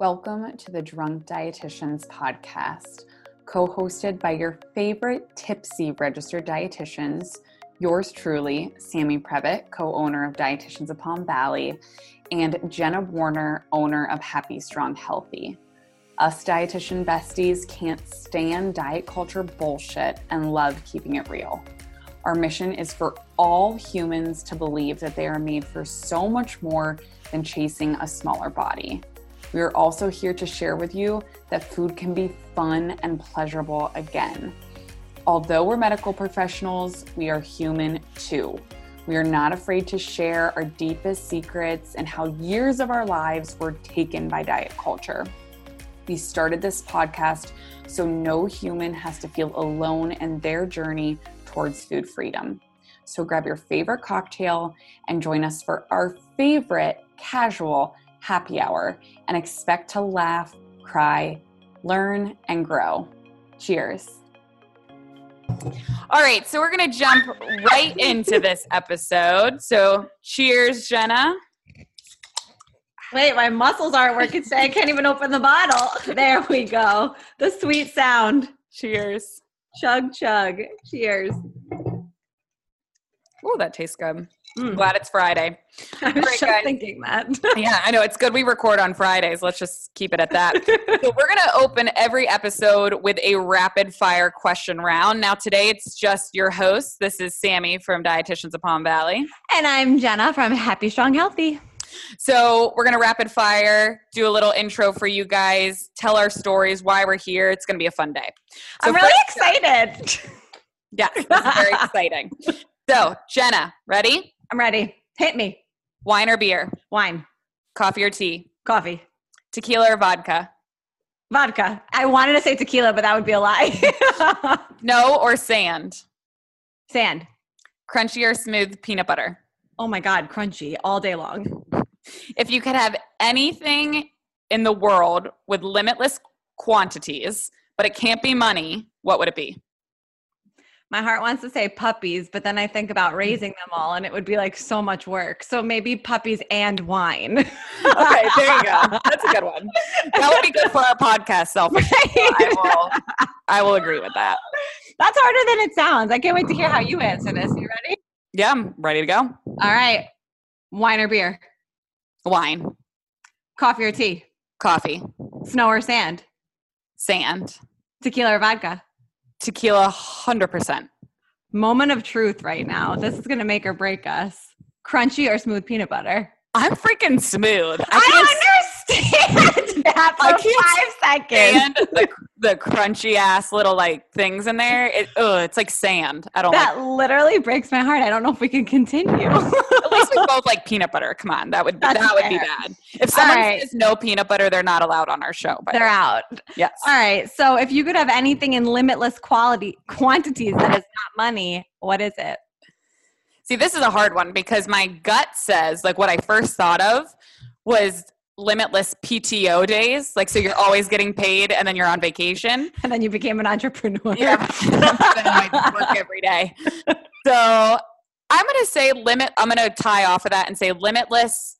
Welcome to the Drunk Dietitians podcast, co hosted by your favorite tipsy registered dietitians, yours truly, Sammy Previte, co owner of Dietitians of Palm Valley, and Jenna Werner, owner of Happy Strong Healthy. Us dietitian besties can't stand diet culture bullshit and love keeping it real. Our mission is for all humans to believe that they are made for so much more than chasing a smaller body. We are also here to share with you that food can be fun and pleasurable again. Although we're medical professionals, we are human too. We are not afraid to share our deepest secrets and how years of our lives were taken by diet culture. We started this podcast so no human has to feel alone in their journey towards food freedom. So grab your favorite cocktail and join us for our favorite casual happy hour and expect to laugh, cry, learn, and grow. Cheers. All right, so we're going to jump right into this episode. So, cheers, Jenna. Wait, my muscles aren't working today. I can't even open the bottle. There we go. The sweet sound. Cheers. Chug, chug. Cheers. Oh, that tastes good. Mm. Glad it's Friday. I was just thinking that. yeah, I know. It's good we record on Fridays. Let's just keep it at that. so, we're going to open every episode with a rapid fire question round. Now, today it's just your host. This is Sammy from Dietitians of Palm Valley. And I'm Jenna from Happy Strong Healthy. So, we're going to rapid fire, do a little intro for you guys, tell our stories, why we're here. It's going to be a fun day. So I'm really excited. Yes, this is very exciting. So, Jenna, ready? I'm ready. Hit me. Wine or beer? Wine. Coffee or tea? Coffee. Tequila or vodka? Vodka. I wanted to say tequila, but that would be a lie. no or sand? Sand. Crunchy or smooth peanut butter? Oh my God, crunchy all day long. If you could have anything in the world with limitless quantities, but it can't be money, what would it be? My heart wants to say puppies, but then I think about hmm. raising them all and it would be like so much work. So maybe puppies and wine. okay, there you go. That's a good one. That would be good for our podcast self. Right. I, will, I will agree with that. That's harder than it sounds. I can't wait to hear how you answer this. You ready? Yeah, I'm ready to go. All right. Wine or beer? Wine. Coffee or tea? Coffee. Snow or sand? Sand. Tequila or vodka? Tequila, 100%. Moment of truth right now. This is going to make or break us. Crunchy or smooth peanut butter? I'm freaking smooth. I, I understand that for I five seconds. And the, the crunchy ass little like things in there. It, oh, it's like sand. I don't. That like literally breaks my heart. I don't know if we can continue. At least we both like peanut butter. Come on, that would That's that fair. would be bad. If someone right. says no peanut butter, they're not allowed on our show. But they're out. Yes. All right. So if you could have anything in limitless quality quantities that is not money, what is it? See, this is a hard one because my gut says, like, what I first thought of was limitless PTO days. Like, so you're always getting paid and then you're on vacation. And then you became an entrepreneur. Yeah. I work every day. So I'm going to say limit, I'm going to tie off of that and say limitless,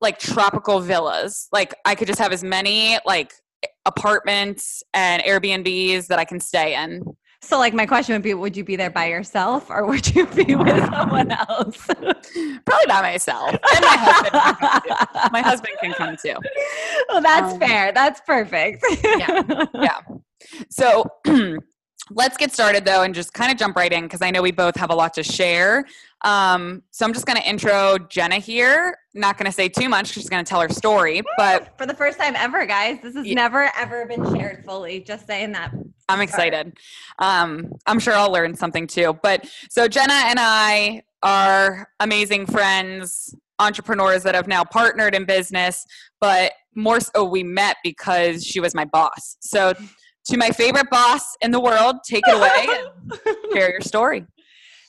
like tropical villas. Like, I could just have as many, like, apartments and Airbnbs that I can stay in. So, like, my question would be Would you be there by yourself or would you be with someone else? Probably by myself. And my husband. my husband can come too. Well, that's um, fair. That's perfect. yeah. Yeah. So, let's get started though and just kind of jump right in because I know we both have a lot to share. Um, so I'm just going to intro Jenna here. Not going to say too much. She's going to tell her story. But for the first time ever, guys, this has yeah. never ever been shared fully. Just saying that. I'm excited. Um, I'm sure I'll learn something too. But so Jenna and I are amazing friends, entrepreneurs that have now partnered in business. But more so, we met because she was my boss. So to my favorite boss in the world. Take it away share your story.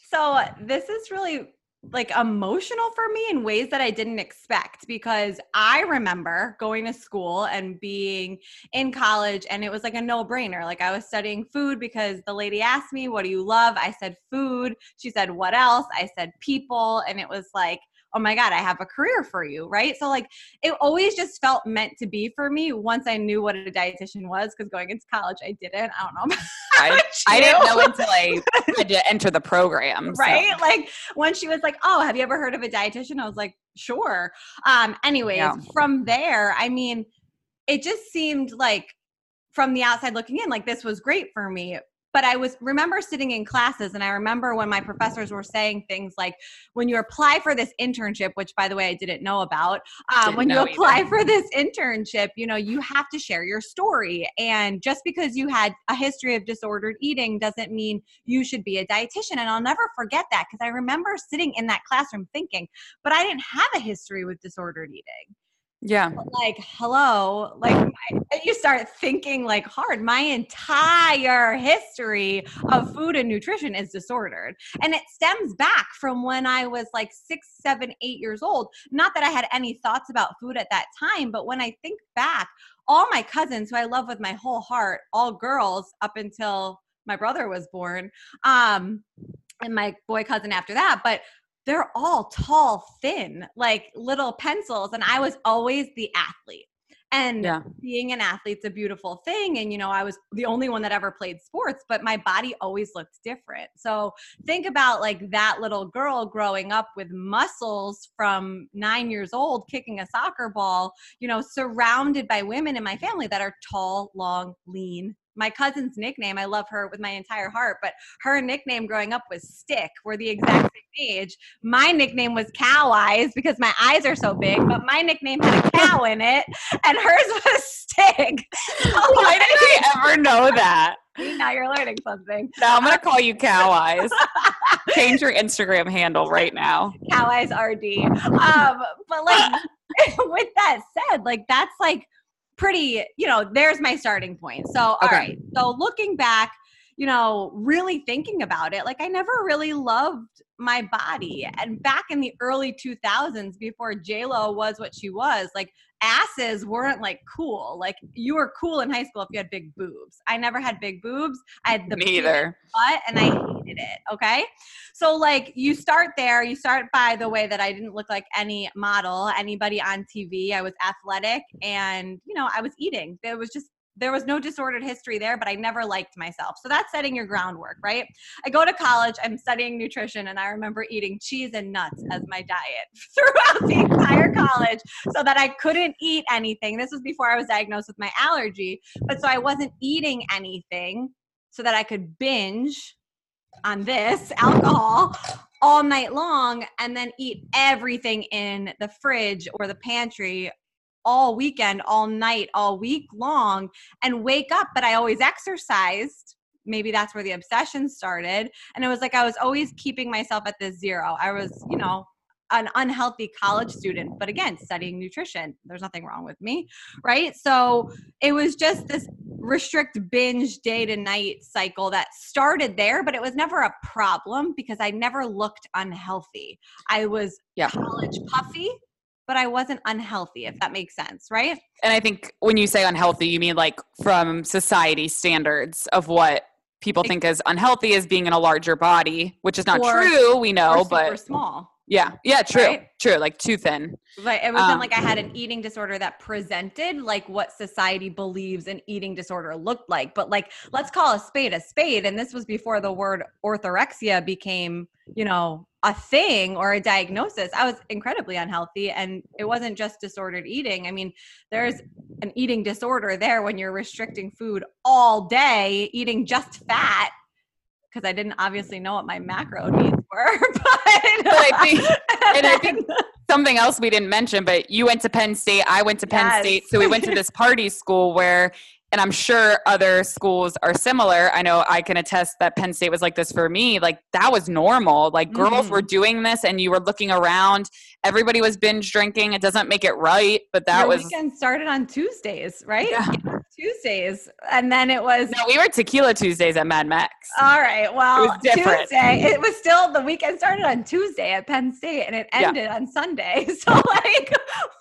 So, this is really like emotional for me in ways that I didn't expect because I remember going to school and being in college and it was like a no-brainer. Like I was studying food because the lady asked me, "What do you love?" I said food. She said, "What else?" I said people and it was like oh my God, I have a career for you, right? So, like, it always just felt meant to be for me once I knew what a dietitian was, because going into college, I didn't. I don't know. I, I didn't know until I had to enter the program. Right? So. Like, when she was like, oh, have you ever heard of a dietitian? I was like, sure. Um, anyways, yeah. from there, I mean, it just seemed like from the outside looking in, like this was great for me but I was remember sitting in classes and I remember when my professors were saying things like when you apply for this internship, which by the way I didn't know about, um, didn't when know you apply either. for this internship, you know you have to share your story, and just because you had a history of disordered eating doesn't mean you should be a dietitian. And I'll never forget that because I remember sitting in that classroom thinking, but I didn't have a history with disordered eating. Yeah. But like, hello, like you start thinking like hard. My entire history of food and nutrition is disordered. And it stems back from when I was like six, seven, eight years old. Not that I had any thoughts about food at that time, but when I think back, all my cousins who I love with my whole heart, all girls up until my brother was born, um, and my boy cousin after that, but they're all tall, thin, like little pencils. And I was always the athlete. And yeah. being an athlete's a beautiful thing. And, you know, I was the only one that ever played sports, but my body always looked different. So think about like that little girl growing up with muscles from nine years old, kicking a soccer ball, you know, surrounded by women in my family that are tall, long, lean, my cousin's nickname, I love her with my entire heart, but her nickname growing up was Stick. We're the exact same age. My nickname was Cow Eyes because my eyes are so big, but my nickname had a cow in it, and hers was Stick. Why did I ever know that? Now you're learning something. Now I'm gonna call you Cow Eyes. Change your Instagram handle right now. Cow Eyes RD. Um, but like with that said, like that's like pretty, you know, there's my starting point. So, all okay. right. So, looking back, you know, really thinking about it, like I never really loved my body. And back in the early 2000s, before JLo was what she was, like asses weren't like cool. Like you were cool in high school if you had big boobs. I never had big boobs. I had the neither butt, and I hated it. Okay, so like you start there. You start by the way that I didn't look like any model, anybody on TV. I was athletic, and you know I was eating. There was just there was no disordered history there, but I never liked myself. So that's setting your groundwork, right? I go to college, I'm studying nutrition, and I remember eating cheese and nuts as my diet throughout the entire college so that I couldn't eat anything. This was before I was diagnosed with my allergy, but so I wasn't eating anything so that I could binge on this alcohol all night long and then eat everything in the fridge or the pantry all weekend, all night, all week long and wake up. But I always exercised. Maybe that's where the obsession started. And it was like I was always keeping myself at the zero. I was, you know, an unhealthy college student, but again, studying nutrition. There's nothing wrong with me, right? So it was just this restrict binge day to night cycle that started there, but it was never a problem because I never looked unhealthy. I was yeah. college puffy but I wasn't unhealthy, if that makes sense, right? And I think when you say unhealthy, you mean like from society standards of what people think is unhealthy as being in a larger body, which is not or, true, we know, but small. Yeah, yeah, true, right? true. Like too thin. But it wasn't um, like I had an eating disorder that presented like what society believes an eating disorder looked like. But like, let's call a spade a spade. And this was before the word orthorexia became, you know, a thing or a diagnosis. I was incredibly unhealthy, and it wasn't just disordered eating. I mean, there's an eating disorder there when you're restricting food all day, eating just fat because I didn't obviously know what my macro needs. But, but I think, and I think something else we didn't mention, but you went to Penn State, I went to Penn yes. State, so we went to this party school where and I'm sure other schools are similar. I know I can attest that Penn State was like this for me. Like that was normal. Like girls mm-hmm. were doing this and you were looking around. Everybody was binge drinking. It doesn't make it right, but that Your was weekend started on Tuesdays, right? Yeah. Tuesdays. And then it was No, we were tequila Tuesdays at Mad Max. All right. Well, it Tuesday. It was still the weekend started on Tuesday at Penn State and it ended yeah. on Sunday. So like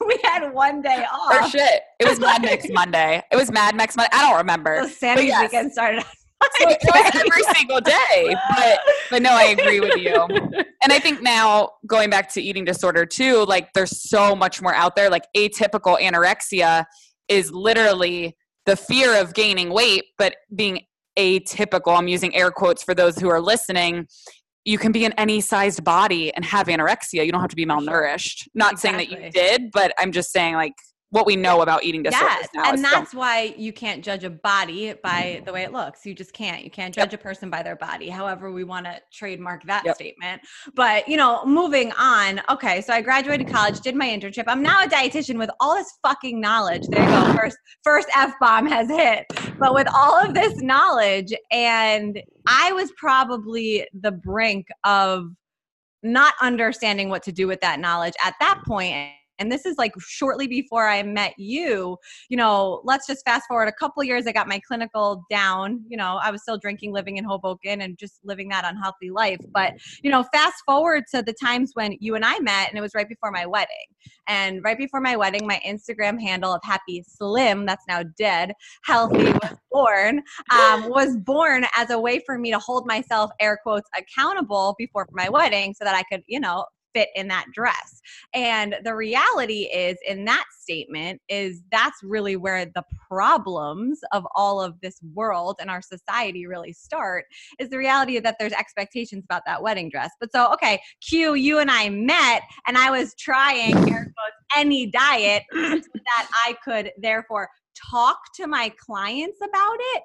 we had one day off. Or shit. It was Mad Max Monday. It was Mad Max Monday. I don't remember. So Sammy's yes. weekend started so it every single day. But but no, I agree with you. And I think now going back to eating disorder too, like there's so much more out there. Like atypical anorexia is literally the fear of gaining weight, but being atypical. I'm using air quotes for those who are listening. You can be in any sized body and have anorexia. You don't have to be malnourished. Not exactly. saying that you did, but I'm just saying like what we know about eating disorders yes. And that's so- why you can't judge a body by the way it looks. You just can't. You can't judge yep. a person by their body. However, we want to trademark that yep. statement. But, you know, moving on. Okay, so I graduated college, did my internship. I'm now a dietitian with all this fucking knowledge. There you go. First first F bomb has hit. But with all of this knowledge and I was probably the brink of not understanding what to do with that knowledge at that point and this is like shortly before I met you, you know, let's just fast forward a couple years. I got my clinical down. You know, I was still drinking, living in Hoboken, and just living that unhealthy life. But, you know, fast forward to the times when you and I met, and it was right before my wedding. And right before my wedding, my Instagram handle of Happy Slim, that's now dead, healthy, was born, um, was born as a way for me to hold myself, air quotes, accountable before my wedding so that I could, you know, fit in that dress. And the reality is in that statement is that's really where the problems of all of this world and our society really start is the reality that there's expectations about that wedding dress. But so okay, Q, you and I met and I was trying quotes, any diet that I could therefore talk to my clients about it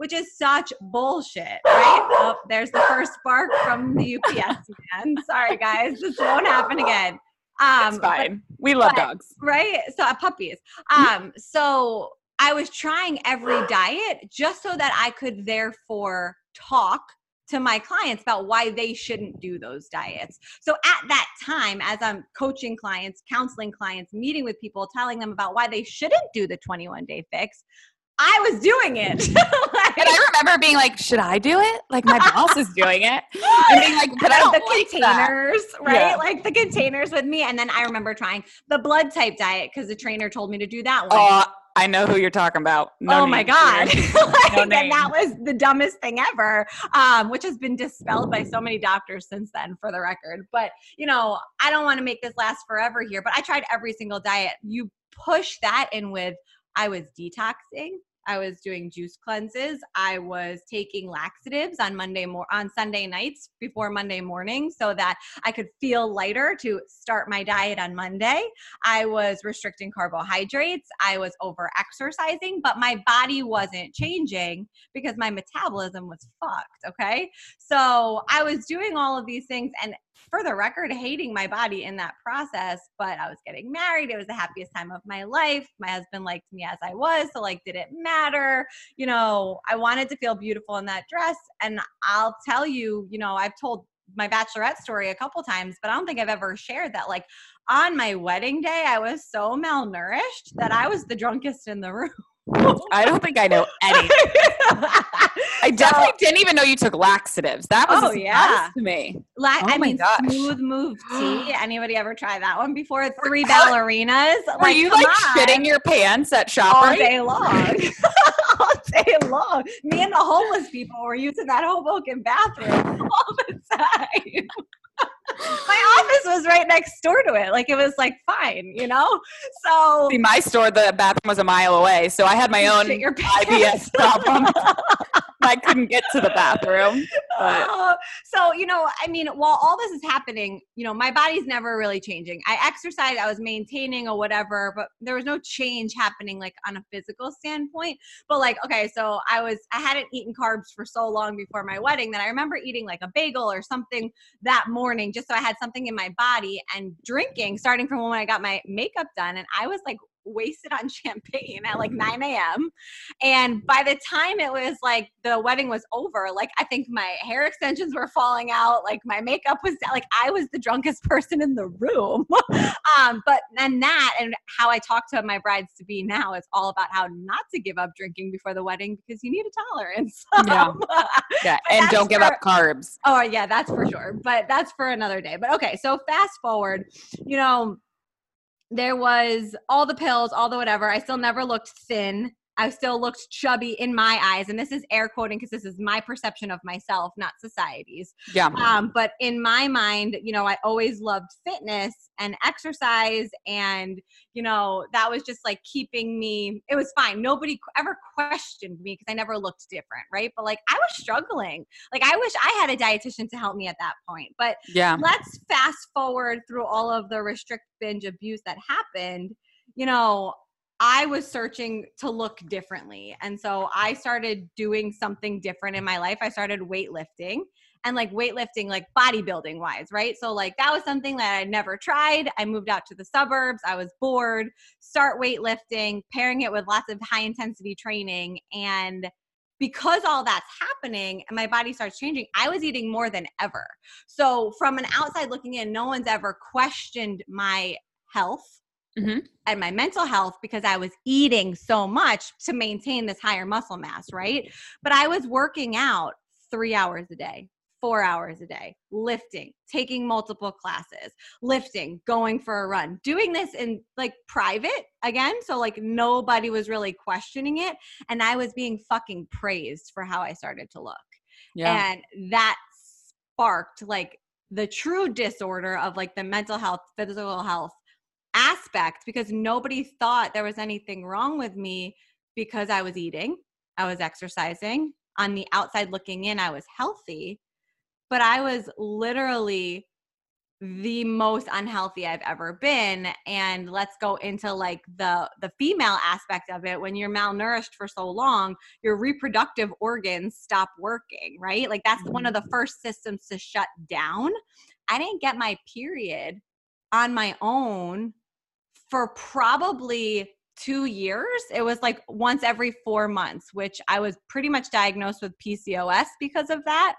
which is such bullshit, right? oh, there's the first spark from the UPS man. Sorry, guys, this won't happen again. Um, it's fine. But, we love but, dogs, right? So uh, puppies. Um, so I was trying every diet just so that I could therefore talk to my clients about why they shouldn't do those diets. So at that time, as I'm coaching clients, counseling clients, meeting with people, telling them about why they shouldn't do the 21 day fix, I was doing it. like, and I remember being like, should I do it? Like my boss is doing it. And being like, but I don't the like containers, that. right? Yeah. Like the containers with me. And then I remember trying the blood type diet because the trainer told me to do that one. Oh, I know who you're talking about. No oh my God. like, no and that was the dumbest thing ever, um, which has been dispelled by so many doctors since then, for the record. But, you know, I don't want to make this last forever here, but I tried every single diet. You push that in with, I was detoxing I was doing juice cleanses. I was taking laxatives on Monday more on Sunday nights before Monday morning so that I could feel lighter to start my diet on Monday. I was restricting carbohydrates. I was over exercising, but my body wasn't changing because my metabolism was fucked. Okay. So I was doing all of these things and for the record, hating my body in that process, but I was getting married. It was the happiest time of my life. My husband liked me as I was. So, like, did it matter? You know, I wanted to feel beautiful in that dress. And I'll tell you, you know, I've told my bachelorette story a couple times, but I don't think I've ever shared that. Like, on my wedding day, I was so malnourished that I was the drunkest in the room. I don't think I know anything. I definitely so, didn't even know you took laxatives. That was oh, yeah. to me. La- oh I mean, gosh. smooth move tea. Anybody ever try that one before? Three ballerinas. Were like, you like on. shitting your pants at Shoprite all day long? all day long. Me and the homeless people were using that Hoboken bathroom all the time my office was right next door to it. Like it was like fine, you know? So See, my store, the bathroom was a mile away. So I had my own IBS problem. I couldn't get to the bathroom. Uh, so, you know, I mean, while all this is happening, you know, my body's never really changing. I exercise, I was maintaining or whatever, but there was no change happening like on a physical standpoint. But like, okay, so I was, I hadn't eaten carbs for so long before my wedding that I remember eating like a bagel or something that morning just so I had something in my body and drinking starting from when I got my makeup done. And I was like wasted on champagne at like 9 a.m. And by the time it was like the wedding was over, like I think my hair extensions were falling out, like my makeup was like I was the drunkest person in the room. um, but then that and how I talk to my brides to be now is all about how not to give up drinking before the wedding because you need a tolerance. yeah. yeah. And don't give up carbs. Oh yeah, that's for sure. But that's for another day. But okay, so fast forward, you know there was all the pills, all the whatever. I still never looked thin I still looked chubby in my eyes. And this is air quoting because this is my perception of myself, not society's. Yeah. Um, but in my mind, you know, I always loved fitness and exercise. And, you know, that was just like keeping me, it was fine. Nobody ever questioned me because I never looked different. Right. But like I was struggling. Like I wish I had a dietitian to help me at that point. But yeah. let's fast forward through all of the restrict binge abuse that happened. You know, I was searching to look differently. And so I started doing something different in my life. I started weightlifting and like weightlifting, like bodybuilding wise, right? So, like, that was something that I'd never tried. I moved out to the suburbs. I was bored, start weightlifting, pairing it with lots of high intensity training. And because all that's happening and my body starts changing, I was eating more than ever. So, from an outside looking in, no one's ever questioned my health mm-hmm. and my mental health because I was eating so much to maintain this higher muscle mass, right? But I was working out three hours a day, four hours a day, lifting, taking multiple classes, lifting, going for a run, doing this in like private again. So, like, nobody was really questioning it. And I was being fucking praised for how I started to look. Yeah. And that sparked like the true disorder of like the mental health, physical health aspect because nobody thought there was anything wrong with me because I was eating, I was exercising. On the outside looking in, I was healthy, but I was literally the most unhealthy I've ever been and let's go into like the the female aspect of it when you're malnourished for so long your reproductive organs stop working right like that's one of the mm. first systems to shut down I didn't get my period on my own for probably two years. It was like once every four months, which I was pretty much diagnosed with PCOS because of that.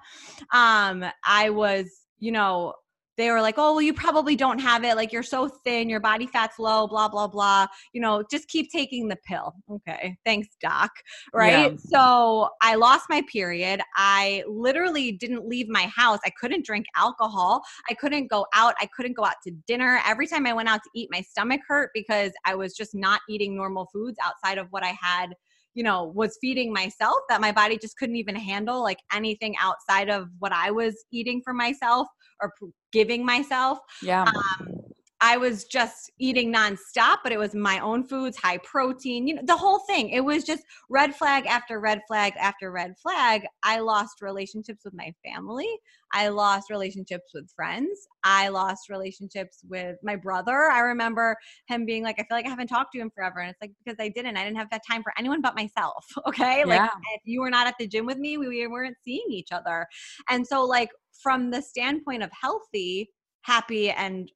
Um, I was, you know, they were like, oh, well, you probably don't have it. Like, you're so thin, your body fat's low, blah, blah, blah. You know, just keep taking the pill. Okay. Thanks, doc. Right. Yeah. So I lost my period. I literally didn't leave my house. I couldn't drink alcohol. I couldn't go out. I couldn't go out to dinner. Every time I went out to eat, my stomach hurt because I was just not eating normal foods outside of what I had you know was feeding myself that my body just couldn't even handle like anything outside of what i was eating for myself or giving myself. Yeah. Um, I was just eating nonstop, but it was my own foods, high protein, you know, the whole thing. It was just red flag after red flag after red flag. I lost relationships with my family. I lost relationships with friends. I lost relationships with my brother. I remember him being like, I feel like I haven't talked to him forever. And it's like, because I didn't. I didn't have that time for anyone but myself. Okay. Like, if you were not at the gym with me, we weren't seeing each other. And so, like, from the standpoint of healthy, happy, and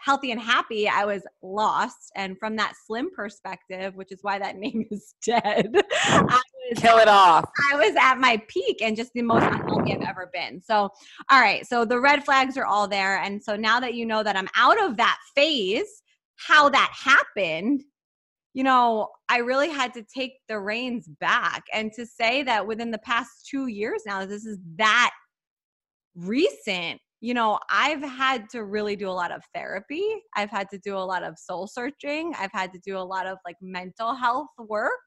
healthy and happy, I was lost. And from that slim perspective, which is why that name is dead, I was, kill it off. I was at my peak and just the most unhealthy I've ever been. So, all right. So the red flags are all there. And so now that you know that I'm out of that phase, how that happened, you know, I really had to take the reins back and to say that within the past two years now, this is that recent you know, I've had to really do a lot of therapy. I've had to do a lot of soul searching. I've had to do a lot of like mental health work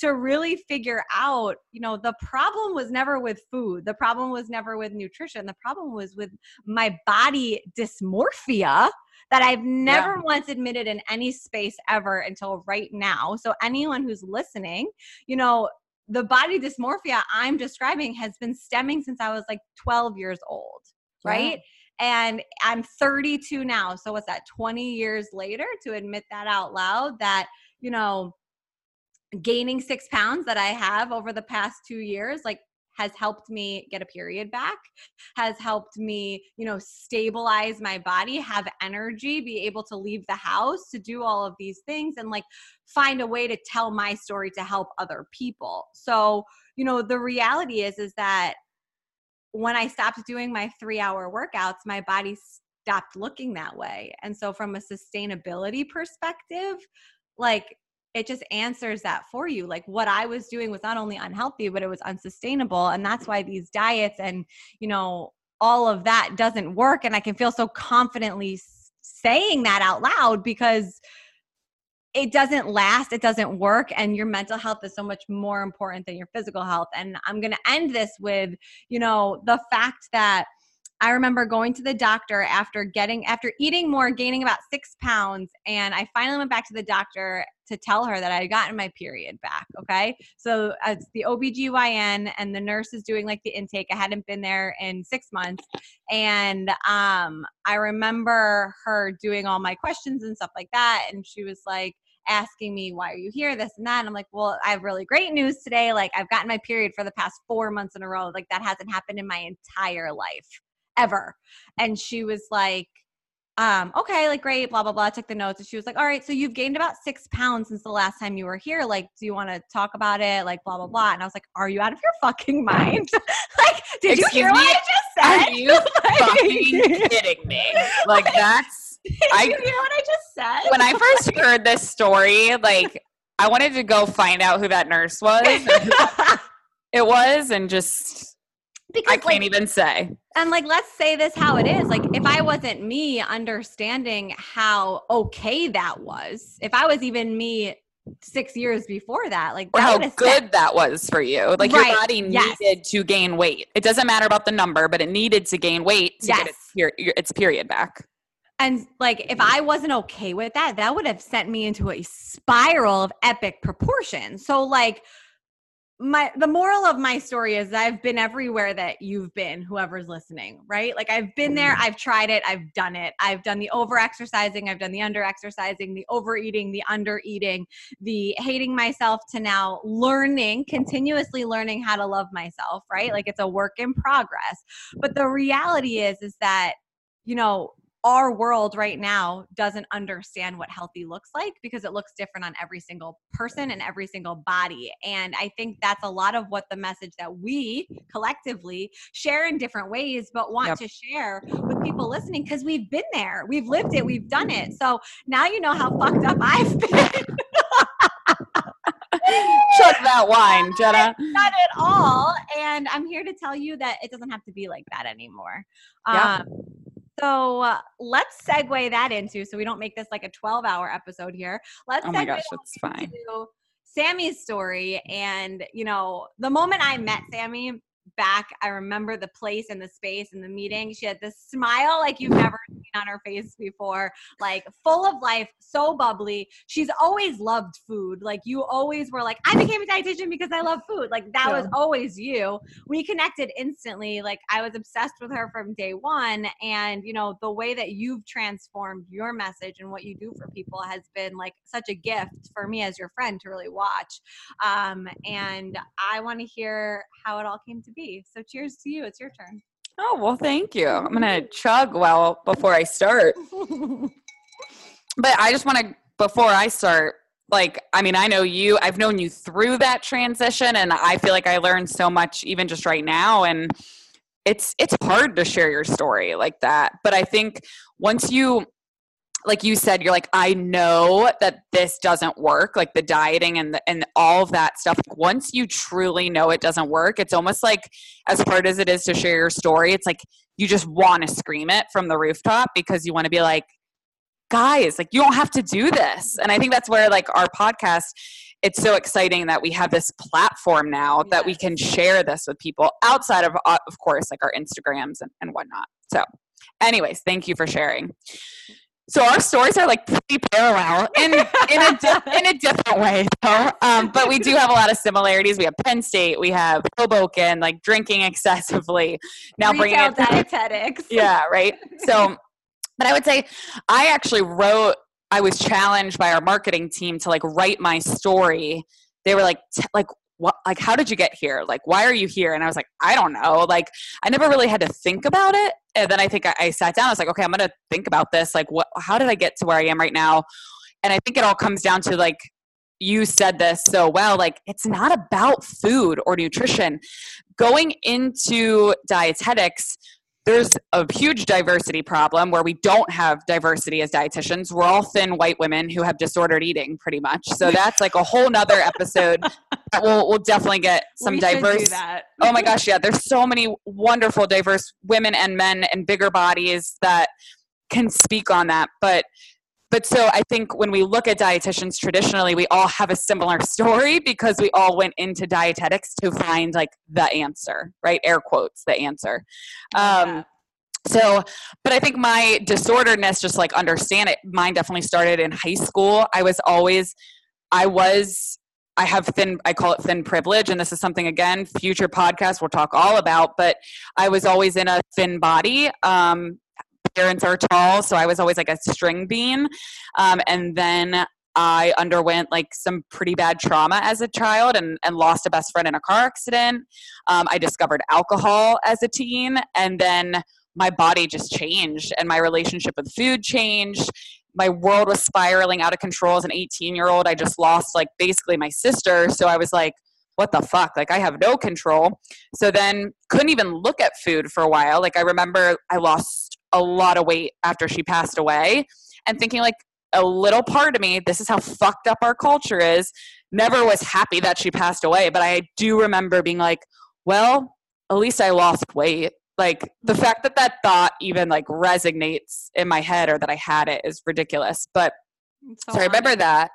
to really figure out, you know, the problem was never with food. The problem was never with nutrition. The problem was with my body dysmorphia that I've never yeah. once admitted in any space ever until right now. So, anyone who's listening, you know, the body dysmorphia I'm describing has been stemming since I was like 12 years old right? And I'm 32 now. So what's that, 20 years later to admit that out loud that, you know, gaining six pounds that I have over the past two years, like has helped me get a period back, has helped me, you know, stabilize my body, have energy, be able to leave the house to do all of these things and like find a way to tell my story to help other people. So, you know, the reality is is that when I stopped doing my three hour workouts, my body stopped looking that way. And so, from a sustainability perspective, like it just answers that for you. Like what I was doing was not only unhealthy, but it was unsustainable. And that's why these diets and, you know, all of that doesn't work. And I can feel so confidently saying that out loud because it doesn't last, it doesn't work, and your mental health is so much more important than your physical health. And I'm going to end this with, you know, the fact that I remember going to the doctor after getting after eating more, gaining about six pounds, and I finally went back to the doctor to tell her that I had gotten my period back. Okay. So it's the OBGYN and the nurse is doing like the intake, I hadn't been there in six months. And um, I remember her doing all my questions and stuff like that. And she was like, asking me, why are you here? This and that. And I'm like, well, I have really great news today. Like, I've gotten my period for the past four months in a row. Like, that hasn't happened in my entire life ever. And she was like, um, okay, like great, blah, blah, blah. I took the notes and she was like, all right, so you've gained about six pounds since the last time you were here. Like, do you want to talk about it? Like, blah, blah, blah. And I was like, are you out of your fucking mind? like, did Excuse you hear me? what I just said? Are you fucking kidding me? Like that's Did I- you hear what I just said? when I first heard this story, like I wanted to go find out who that nurse was. it was and just because I can't even say. And like let's say this how it is like if i wasn't me understanding how okay that was if i was even me six years before that like Or that how good set- that was for you. Like Right, your body yes. needed to gain weight. It doesn't matter about the number, but it needed to gain weight to get its, per- its period back. and like if i wasn't okay with that that would have sent me into a spiral of epic proportions so like my the moral of my story is I've been everywhere that you've been, whoever's listening, right? Like I've been there, mm. I've tried it, I've done it. I've done the over exercising, I've done the under exercising, the overeating, the under eating, the hating myself to now learning, continuously learning how to love myself, right? Like it's a work in progress. But the reality is is that you know our world right now doesn't understand what healthy looks like because it looks different on every single person and every single body. And I think that's a lot of what the message that we collectively share in different ways, but want Yep. to share with people listening because we've been there, we've lived it, we've done it. So now you know how fucked up I've been. Chug that wine, Jenna. Not at all. And I'm here to tell you that it doesn't have to be like that anymore. Yeah. Um, so uh, let's segue that into, so we don't make this like a 12 hour episode here. Let's Oh my segue gosh, that that's fine. into Sammy's story. And, you know, the moment I met Sammy back, I remember the place and the space and the meeting. She had this smile like you've never seen on her face before, like full of life, so bubbly. She's always loved food. Like you always were like, I became a dietitian because I love food. Like that was always you. We connected instantly. Like I was obsessed with her from day one. And, you know, the way that you've transformed your message and what you do for people has been like such a gift for me as your friend to really watch. Um, and I want to hear how it all came to be. So cheers to you. It's your turn. Oh, well, thank you. I'm going to chug well before I start. But I just want to, before I start, like, I mean, I know you, I've known you through that transition, and I feel like I learned so much even just right now. And it's it's hard to share your story like that. But I think once you like you said, you're like, I know that this doesn't work, like the dieting and the, and all of that stuff. Once you truly know it doesn't work, it's almost like as hard as it is to share your story, it's like you just want to scream it from the rooftop because you want to be like, guys, like you don't have to do this. And I think that's where like our podcast, it's so exciting that we have this platform now that we can share this with people outside of, uh, of course, like our Instagrams and, and whatnot. So, anyways, thank you for sharing. So our stories are like pretty parallel in in a di- in a different way, though. Um, but we do have a lot of similarities. We have Penn State, we have Hoboken, like drinking excessively. Now bringing Retail it dietetics. yeah, right. So, but I would say I actually wrote. I was challenged by our marketing team to like write my story. They were like, t- like what? Like, how did you get here? Like, why are you here? And I was like, I don't know. Like, I never really had to think about it. And then I think I, I sat down. I was like, okay, I'm gonna think about this. Like, what? How did I get to where I am right now? And I think it all comes down to like you said this so well like it's not about food or nutrition going into dietetics there's a huge diversity problem where we don't have diversity as dietitians. We're all thin white women who have disordered eating pretty much. So that's like a whole nother episode that we'll, we'll definitely get some we diverse do that. oh my gosh yeah there's so many wonderful diverse women and men and bigger bodies that can speak on that. But but so I think when we look at dietitians traditionally, we all have a similar story because we all went into dietetics to find like the answer, right? Air quotes, the answer. Um, so, but I think my disorderedness, just like understand it, mine definitely started in high school. I was always, I was I have thin, I call it thin privilege. And this is something, again, future podcast we'll talk all about. But I was always in a thin body. Um, parents are tall, so I was always like a string bean. Um, and then I underwent like some pretty bad trauma as a child and, and lost a best friend in a car accident. Um, I discovered alcohol as a teen. And then my body just changed and my relationship with food changed my world was spiraling out of control as an 18 year old. I just lost like basically my sister. So I was like, what the fuck? Like I have no control. So then couldn't even look at food for a while. Like I remember I lost a lot of weight after she passed away and thinking like a little part of me, this is how fucked up our culture is, never was happy that she passed away. But I do remember being like, well, at least I lost weight. Like the mm-hmm. fact that that thought even like resonates in my head or that i had it is ridiculous. But so, so i remember that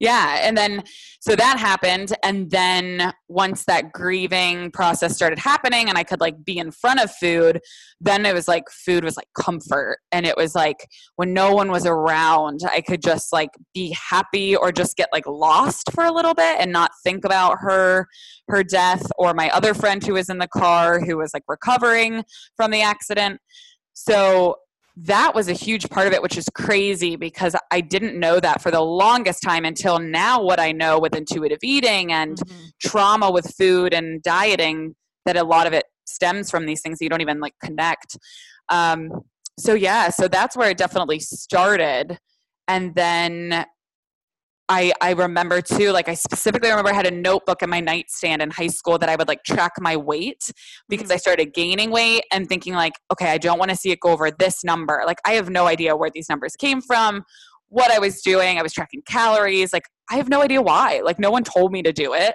yeah. And then, so that happened. And then once that grieving process started happening and I could like be in front of food, then it was like food was like comfort. And it was like when no one was around, I could just like be happy or just get like lost for a little bit and not think about her, her death or my other friend who was in the car who was like recovering from the accident. So that was a huge part of it, which is crazy because I didn't know that for the longest time until now. What I know with intuitive eating and mm-hmm. trauma with food and dieting, that a lot of it stems from these things you don't even like connect. Um, so, yeah, so that's where it definitely started. And then I, I remember too, like I specifically remember I had a notebook in my nightstand in high school that I would like track my weight because. I started gaining weight and thinking like, okay, I don't want to see it go over this number. Like I have no idea where these numbers came from, what I was doing. I was tracking calories. Like I have no idea why. Like no one told me to do it.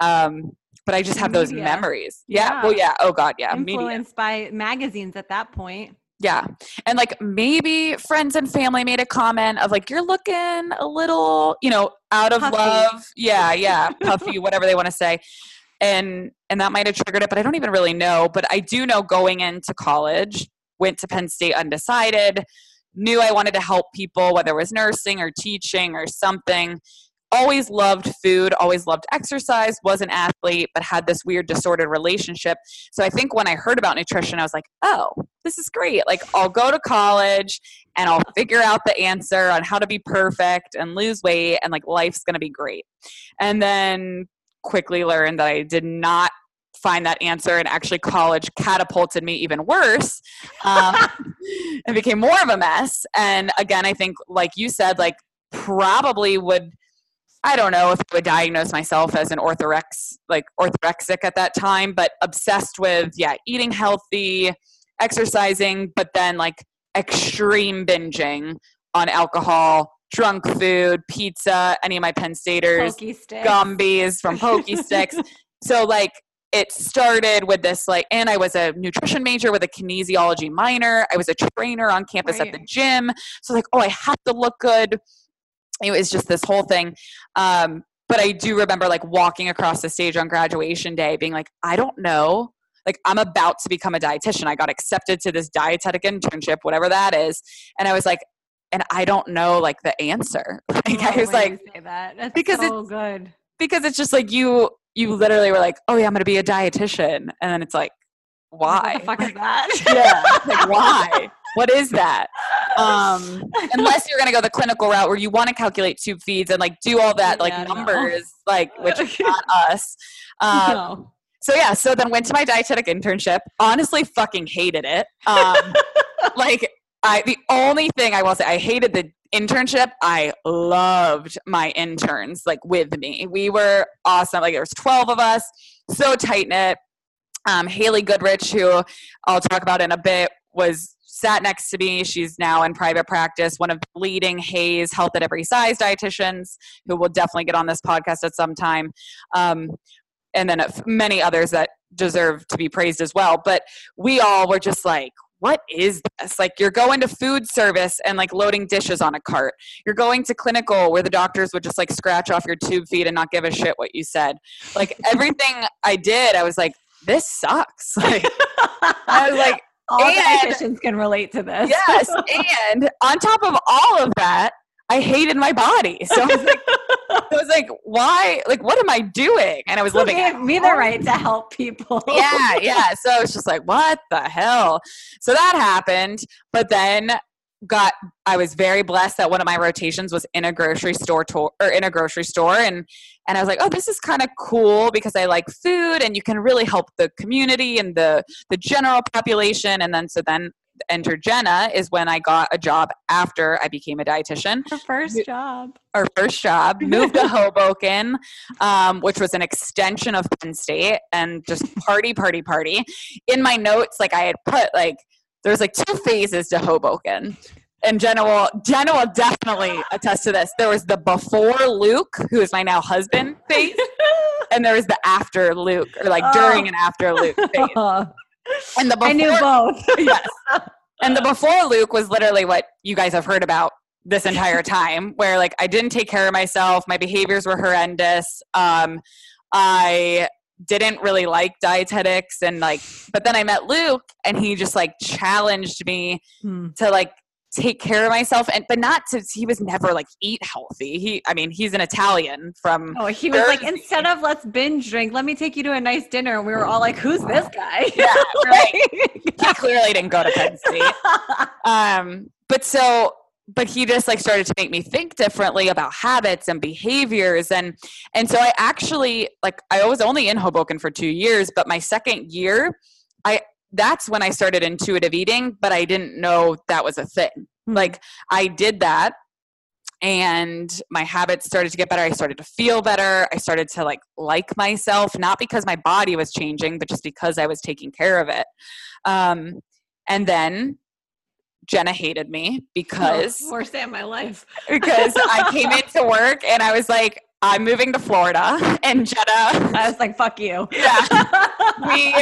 Um, but I just have Media. those memories. Yeah. yeah. Well, yeah. Oh God. Yeah. Influenced Media. by magazines at that point. Yeah. And like maybe friends and family made a comment of like, you're looking a little, you know, out of puffy. love. Yeah. Yeah. Puffy, whatever they want to say. And, and that might have triggered it, but I don't even really know. But I do know going into college, went to Penn State undecided, knew I wanted to help people, whether it was nursing or teaching or something always loved food, always loved exercise, was an athlete, but had this weird disordered relationship. So I think when I heard about nutrition, I was like, oh, this is great. Like, I'll go to college and I'll figure out the answer on how to be perfect and lose weight, and like, life's going to be great. And then quickly learned that I did not find that answer and actually college catapulted me even worse um, and became more of a mess and again i think like you said like probably would I don't know if I would diagnose myself as an orthorex, like orthorexic at that time, but obsessed with, yeah, eating healthy, exercising, but then like extreme binging on alcohol, drunk food, pizza, any of my Penn Staters, Gumbies from Pokey Sticks. so like it started with this like and i was a nutrition major with a kinesiology minor i was a trainer on campus right. at the gym so like oh i have to look good it was just this whole thing. Um, but I do remember like walking across the stage on graduation day being like, I don't know. Like, I'm about to become a dietitian. I got accepted to this dietetic internship, whatever that is. And I was like, and I don't know like the answer. Like, I was like, that. because so it's good. Because it's just like you, you literally were like, oh yeah, I'm going to be a dietitian. And then it's like, why? What the fuck is that? yeah. Like, why? what is that? Um, unless you're going to go the clinical route where you want to calculate tube feeds and like do all that like yeah, numbers, no. like which is not us. Um, no. So yeah, so then went to my dietetic internship. Honestly, fucking hated it. Um, like I, the only thing I will say, I hated the internship. I loved my interns like with me. We were awesome. Like there was 12 of us, so tight knit. Um, Haley Goodrich, who I'll talk about in a bit, was sat next to me. She's now in private practice, one of the leading HAES Health at Every Size dietitians, who will definitely get on this podcast at some time. Um, and then many others that deserve to be praised as well. But we all were just like, what is this? Like, you're going to food service and like loading dishes on a cart. You're going to clinical where the doctors would just like scratch off your tube feed and not give a shit what you said. Like, everything I did, I was like, this sucks. Like, I was like, all and, dietitians can relate to this. yes. And on top of all of that, I hated my body. So I was like, I was like, why? Like, what am I doing? And I was living. Gave me the right to help people. yeah, yeah. So it's just like, what the hell? So that happened, but then got. I was very blessed that one of my rotations was in a grocery store to, or in a grocery store, and and I was like, oh, this is kind of cool because I like food, and you can really help the community and the the general population. And then so then enter Jenna is when I got a job after I became a dietitian. Her first job. Our first job. Moved to Hoboken, um, which was an extension of Penn State, and just party, party, party. In my notes, like I had put like there's like two phases to Hoboken. And Jenna will Jenna will definitely attest to this. There was the before Luke, who is my now husband phase, and there was the after Luke, or like oh. during and after Luke phase. And the before, I knew both. yes. And the before Luke was literally what you guys have heard about this entire time, where like I didn't take care of myself, my behaviors were horrendous. Um, I didn't really like dietetics and like but then I met Luke and he just like challenged me hmm. to like take care of myself and but not to he was never like eat healthy. He i mean he's an italian from oh he was like instead of let's binge drink let me take you to a nice dinner. And we were all like who's this guy? Yeah like, he clearly didn't go to penn state. Um but so but he just like started to make me think differently about habits and behaviors and and so i actually like i was only in hoboken for two years but my second year i that's when I started intuitive eating, but I didn't know that was a thing. Mm-hmm. Like I did that and my habits started to get better. I started to feel better. I started to like like myself, not because my body was changing, but just because I was taking care of it. Um, and then Jenna hated me because oh, worst day of my life. because I came into work and I was like, I'm moving to Florida, and Jenna. I was like, "Fuck you." Yeah, we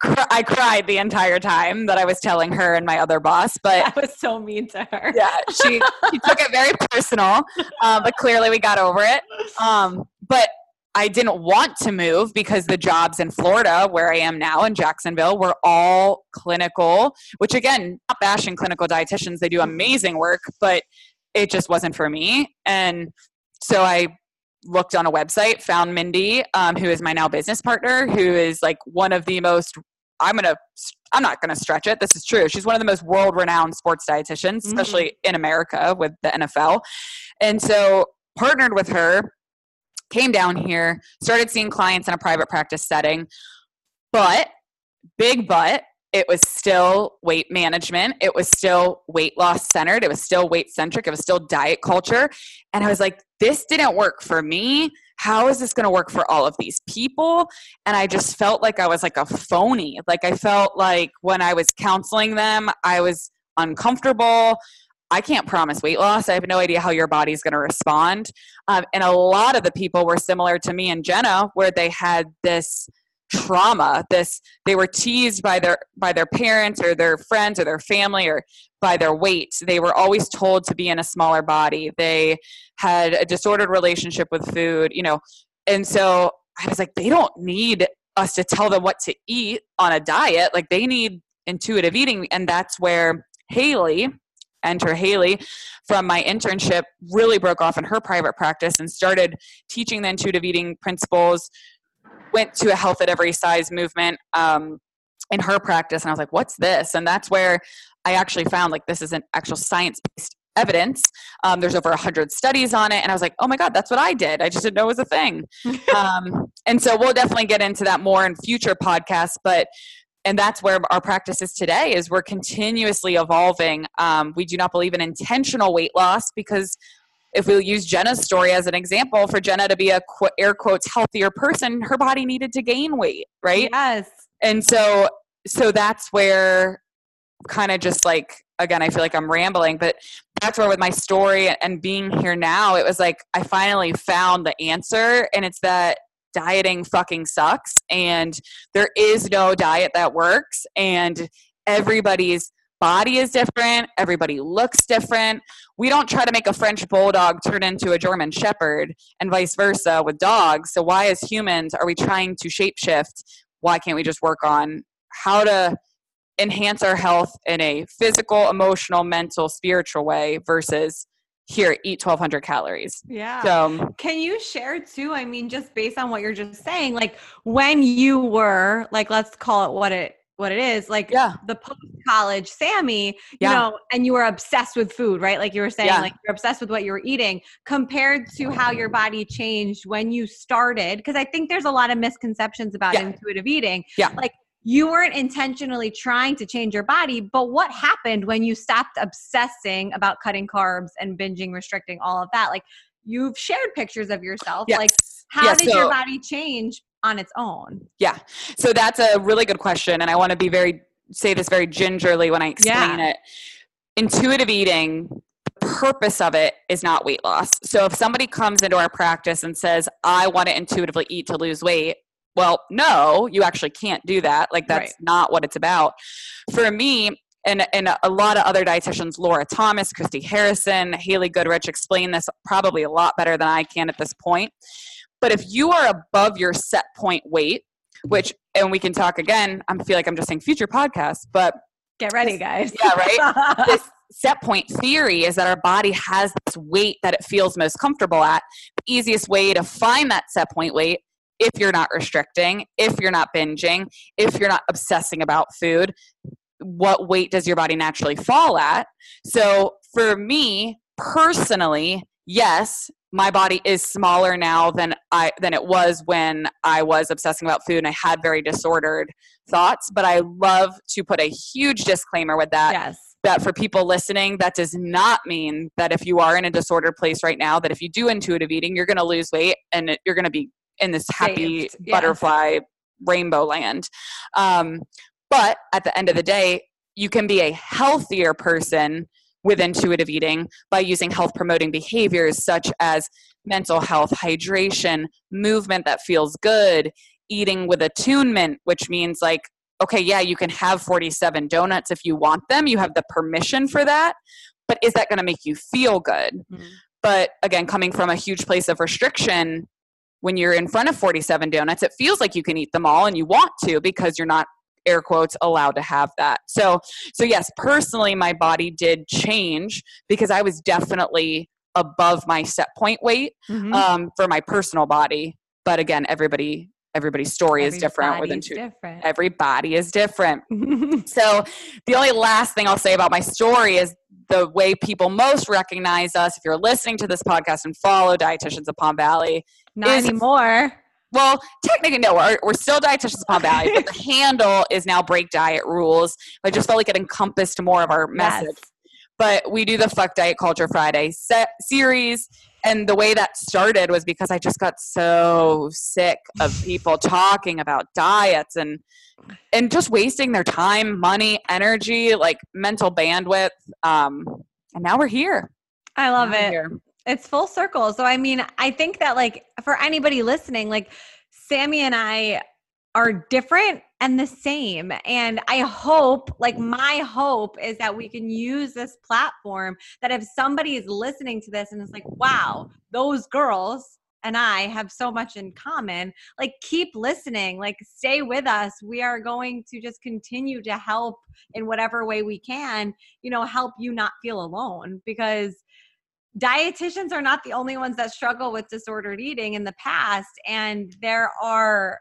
cr- I cried the entire time that I was telling her and my other boss. But I was so mean to her. Yeah, she she took it very personal, uh, but clearly we got over it. Um, but I didn't want to move because the jobs in Florida, where I am now in Jacksonville, were all clinical. Which again, not bashing clinical dietitians; they do amazing work, but it just wasn't for me. And so I looked on a website, found Mindy, um, who is my now business partner, who is like one of the most I'm gonna I'm not gonna stretch it. This is true. She's one of the most world renowned sports dietitians, mm-hmm. especially mm-hmm. in America with the NFL. And so partnered with her, came down here, started seeing clients in a private practice setting. But big but it was still weight management. It was still weight loss centered. It was still weight centric. It was still diet culture. And I was like, this didn't work for me. How is this going to work for all of these people? And I just felt like I was like a phony. Like I felt like when I was counseling them, I was uncomfortable. I can't promise weight loss. I have no idea how your body's going to respond. Um, and a lot of the people were similar to me and Jenna, where they had this trauma this they were teased by their by their parents or their friends or their family or by their weight. They were always told to be in a smaller body. They had a disordered relationship with food you know and so i was like they don't need us to tell them what to eat on a diet. Like they need intuitive eating. And that's where haley enter haley from my internship really broke off in her private practice and started teaching the intuitive eating principles went to a health at every size movement um, in her practice and i was like what's this? And that's where i actually found like this is an actual science-based evidence. Um, there's over 100 studies on it and i was like oh my god that's what i did. I just didn't know it was a thing. Um, and so we'll definitely get into that more in future podcasts but and that's where our practice is today is we're continuously evolving. Um, we do not believe in intentional weight loss because if we use Jenna's story as an example, for Jenna to be a air quotes healthier person, her body needed to gain weight, right? Yes. And so, so that's where kind of just like again, I feel like I'm rambling, but that's where with my story and being here now, it was like I finally found the answer, and it's that dieting fucking sucks, and there is no diet that works, and everybody's body is different, everybody looks different. We don't try to make a French bulldog turn into a German shepherd and vice versa with dogs. So, why, as humans, are we trying to shapeshift? Why can't we just work on how to enhance our health in a physical, emotional, mental, spiritual way versus here, eat 1200 calories? Yeah. So, Can you share too? I mean, just based on what you're just saying, like when you were like, let's call it what it what it is, like yeah. the post college Sammy, you Yeah. know, and you were obsessed with food, right? Like you were saying, Yeah. like you're obsessed with what you were eating compared to how your body changed when you started. Cause I think there's a lot of misconceptions about intuitive eating. Yeah. Like you weren't intentionally trying to change your body, but what happened when you stopped obsessing about cutting carbs and binging, restricting, all of that? Like you've shared pictures of yourself. Like how did so- your body change on its own? Yeah. So that's a really good question. And I want to be very, say this very gingerly when I explain Yeah. it. Intuitive eating, purpose of it is not weight loss. So if somebody comes into our practice and says, I want to intuitively eat to lose weight, well, no, you actually can't do that. Like that's Right. not what it's about. For me, and, and a lot of other dietitians, Laura Thomas, Christy Harrison, Haley Goodrich, explain this probably a lot better than I can at this point. But if you are above your set point weight, mm-hmm. which, and we can talk again, I feel like I'm just saying future podcasts, but Get ready, guys. yeah, right? this set point theory is that our body has this weight that it feels most comfortable at. The easiest way to find that set point weight, if you're not restricting, if you're not binging, if you're not obsessing about food, what weight does your body naturally fall at? So for me personally, yes, my body is smaller now than I than it was when I was obsessing about food and I had very disordered thoughts. But I love to put a huge disclaimer with that yes. that for people listening, that does not mean that if you are in a disordered place right now, that if you do intuitive eating, you're going to lose weight and you're going to be in this happy butterfly rainbow land. Um, but at the end of the day, you can be a healthier person with intuitive eating by using health promoting behaviors such as mental health, hydration, movement that feels good, eating with attunement, which means like okay, yeah, you can have 47 donuts if you want them. You have the permission for that. But is that going to make you feel good? Mhm. But again, coming from a huge place of restriction, when you're in front of 47 donuts, it feels like you can eat them all and you want to because you're not air quotes allowed to have that. So so yes, personally my body did change because I was definitely above my set point weight Mhm. um, for my personal body. But again, everybody everybody's story is different with Everybody's intuitive different. everybody is different. So, the only last thing I'll say about my story is the way people most recognize us. If you're listening to this podcast and follow Dietitians of Palm Valley, Not is- anymore. Well, technically, no, we're, we're still Dietitians Palm Valley, but the handle is now Break Diet Rules. I just felt like it encompassed more of our message Yes. but we do the fuck diet culture friday set series and the way that started was because i just got so sick of people talking about diets and and just wasting their time money energy like mental bandwidth um and now we're here I love Now it. It's full circle. So I mean, I think that like for anybody listening, like Sammy and I are different and the same. And I hope, like my hope is that we can use this platform that if somebody is listening to this and it's like, wow, those girls and I have so much in common, like keep listening, like stay with us. We are going to just continue to help in whatever way we can, you know, help you not feel alone because dietitians are not the only ones that struggle with disordered eating in the past and there are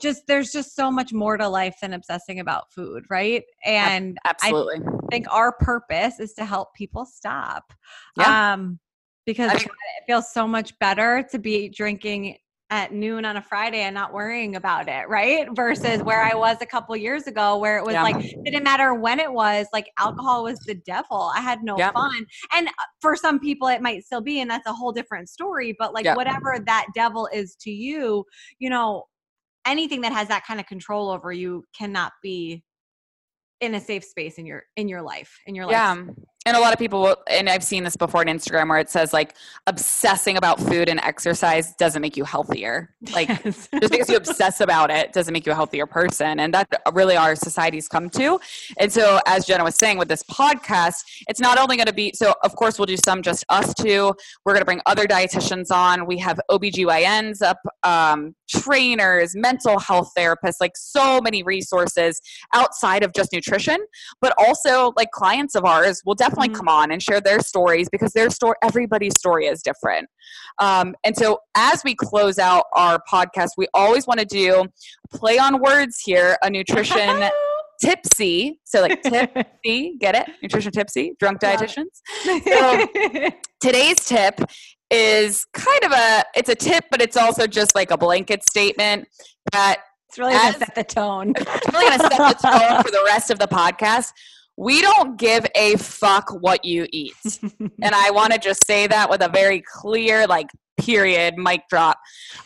just there's just so much more to life than obsessing about food right and absolutely i think our purpose is to help people stop Yeah. um because I it feels so much better to be drinking at noon on a Friday and not worrying about it, right? Versus where I was a couple years ago where it was Yeah. like didn't matter when it was, like alcohol was the devil. I had no Yeah. fun. And uh, for some people it might still be and that's a whole different story, but like Yeah. whatever that devil is to you, you know, anything that has that kind of control over you cannot be in a safe space in your in your life, in your life. yeah and a lot of people will, and I've seen this before on Instagram where it says like obsessing about food and exercise doesn't make you healthier. Like yes. just because you obsess about it doesn't make you a healthier person. And that really our society's come to. And so as Jenna was saying with this podcast, it's not only going to be, so of course we'll do some just us two. We're going to bring other dietitians on. We have OBGYNs up, um, trainers, mental health therapists, like so many resources outside of just nutrition, but also like clients of ours will definitely mm-hmm. come on and share their stories because their story, everybody's story is different. Um, and so as we close out our podcast, we always want to do play on words here, a nutrition tipsy. So like tipsy, get it? Nutrition tipsy, drunk dietitians. So today's tip is kind of a it's a tip, but it's also just like a blanket statement that it's really gonna set the tone. It's really gonna set the tone for the rest of the podcast. We don't give a fuck what you eat. and I want to just say that with a very clear, like, period, mic drop.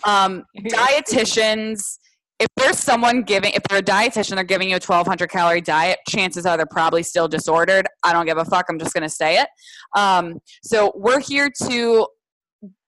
Um, dietitians if there's someone giving, if they're a dietitian, they're giving you a 1200 calorie diet, chances are they're probably still disordered. I don't give a fuck. I'm just going to say it. Um, so we're here to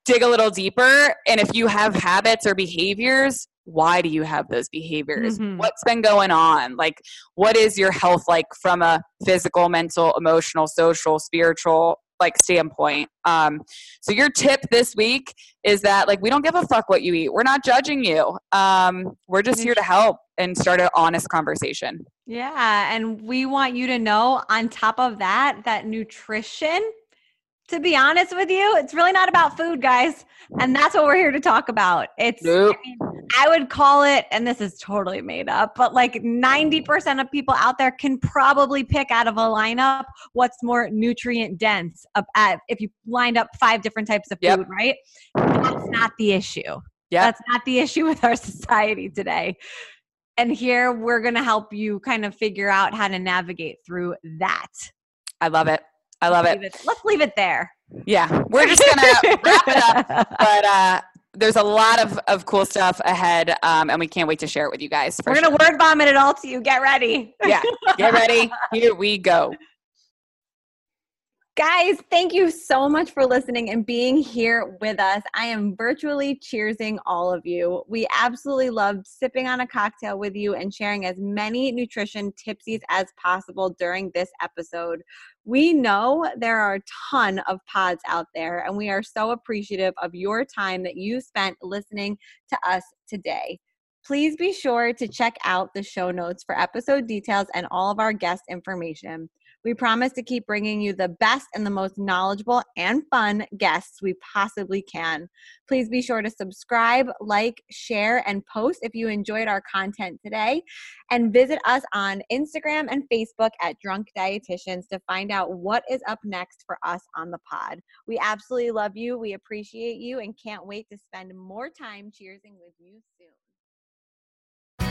dig a little deeper. And if you have habits or behaviors, why do you have those behaviors? Mm-hmm. What's been going on? Like, what is your health like from a physical, mental, emotional, social, spiritual like standpoint. Um, so your tip this week is that like we don't give a fuck what you eat. We're not judging you. Um, we're just here to help and start an honest conversation. Yeah, and we want you to know on top of that that nutrition to be honest with you, it's really not about food, guys. And that's what we're here to talk about. It's, nope. I, mean, I, would call it, and this is totally made up, but like 90% of people out there can probably pick out of a lineup what's more nutrient dense at, if you lined up five different types of food, yep. right? That's not the issue. Yeah. That's not the issue with our society today. And here we're going to help you kind of figure out how to navigate through that. I love it. I love it. it. Let's leave it there. Yeah, we're just gonna wrap it up. But uh, there's a lot of, of cool stuff ahead, um, and we can't wait to share it with you guys. We're gonna word vomit it all to you. Get ready. yeah, get ready. Here we go. Guys, thank you so much for listening and being here with us. I am virtually cheersing all of you. We absolutely loved sipping on a cocktail with you and sharing as many nutrition tipsies as possible during this episode. We know there are a ton of pods out there, and we are so appreciative of your time that you spent listening to us today. Please be sure to check out the show notes for episode details and all of our guest information. We promise to keep bringing you the best and the most knowledgeable and fun guests we possibly can. Please be sure to subscribe, like, share, and post if you enjoyed our content today. And visit us on Instagram and Facebook at Drunk Dietitians to find out what is up next for us on the pod. We absolutely love you. We appreciate you and can't wait to spend more time cheersing with you soon.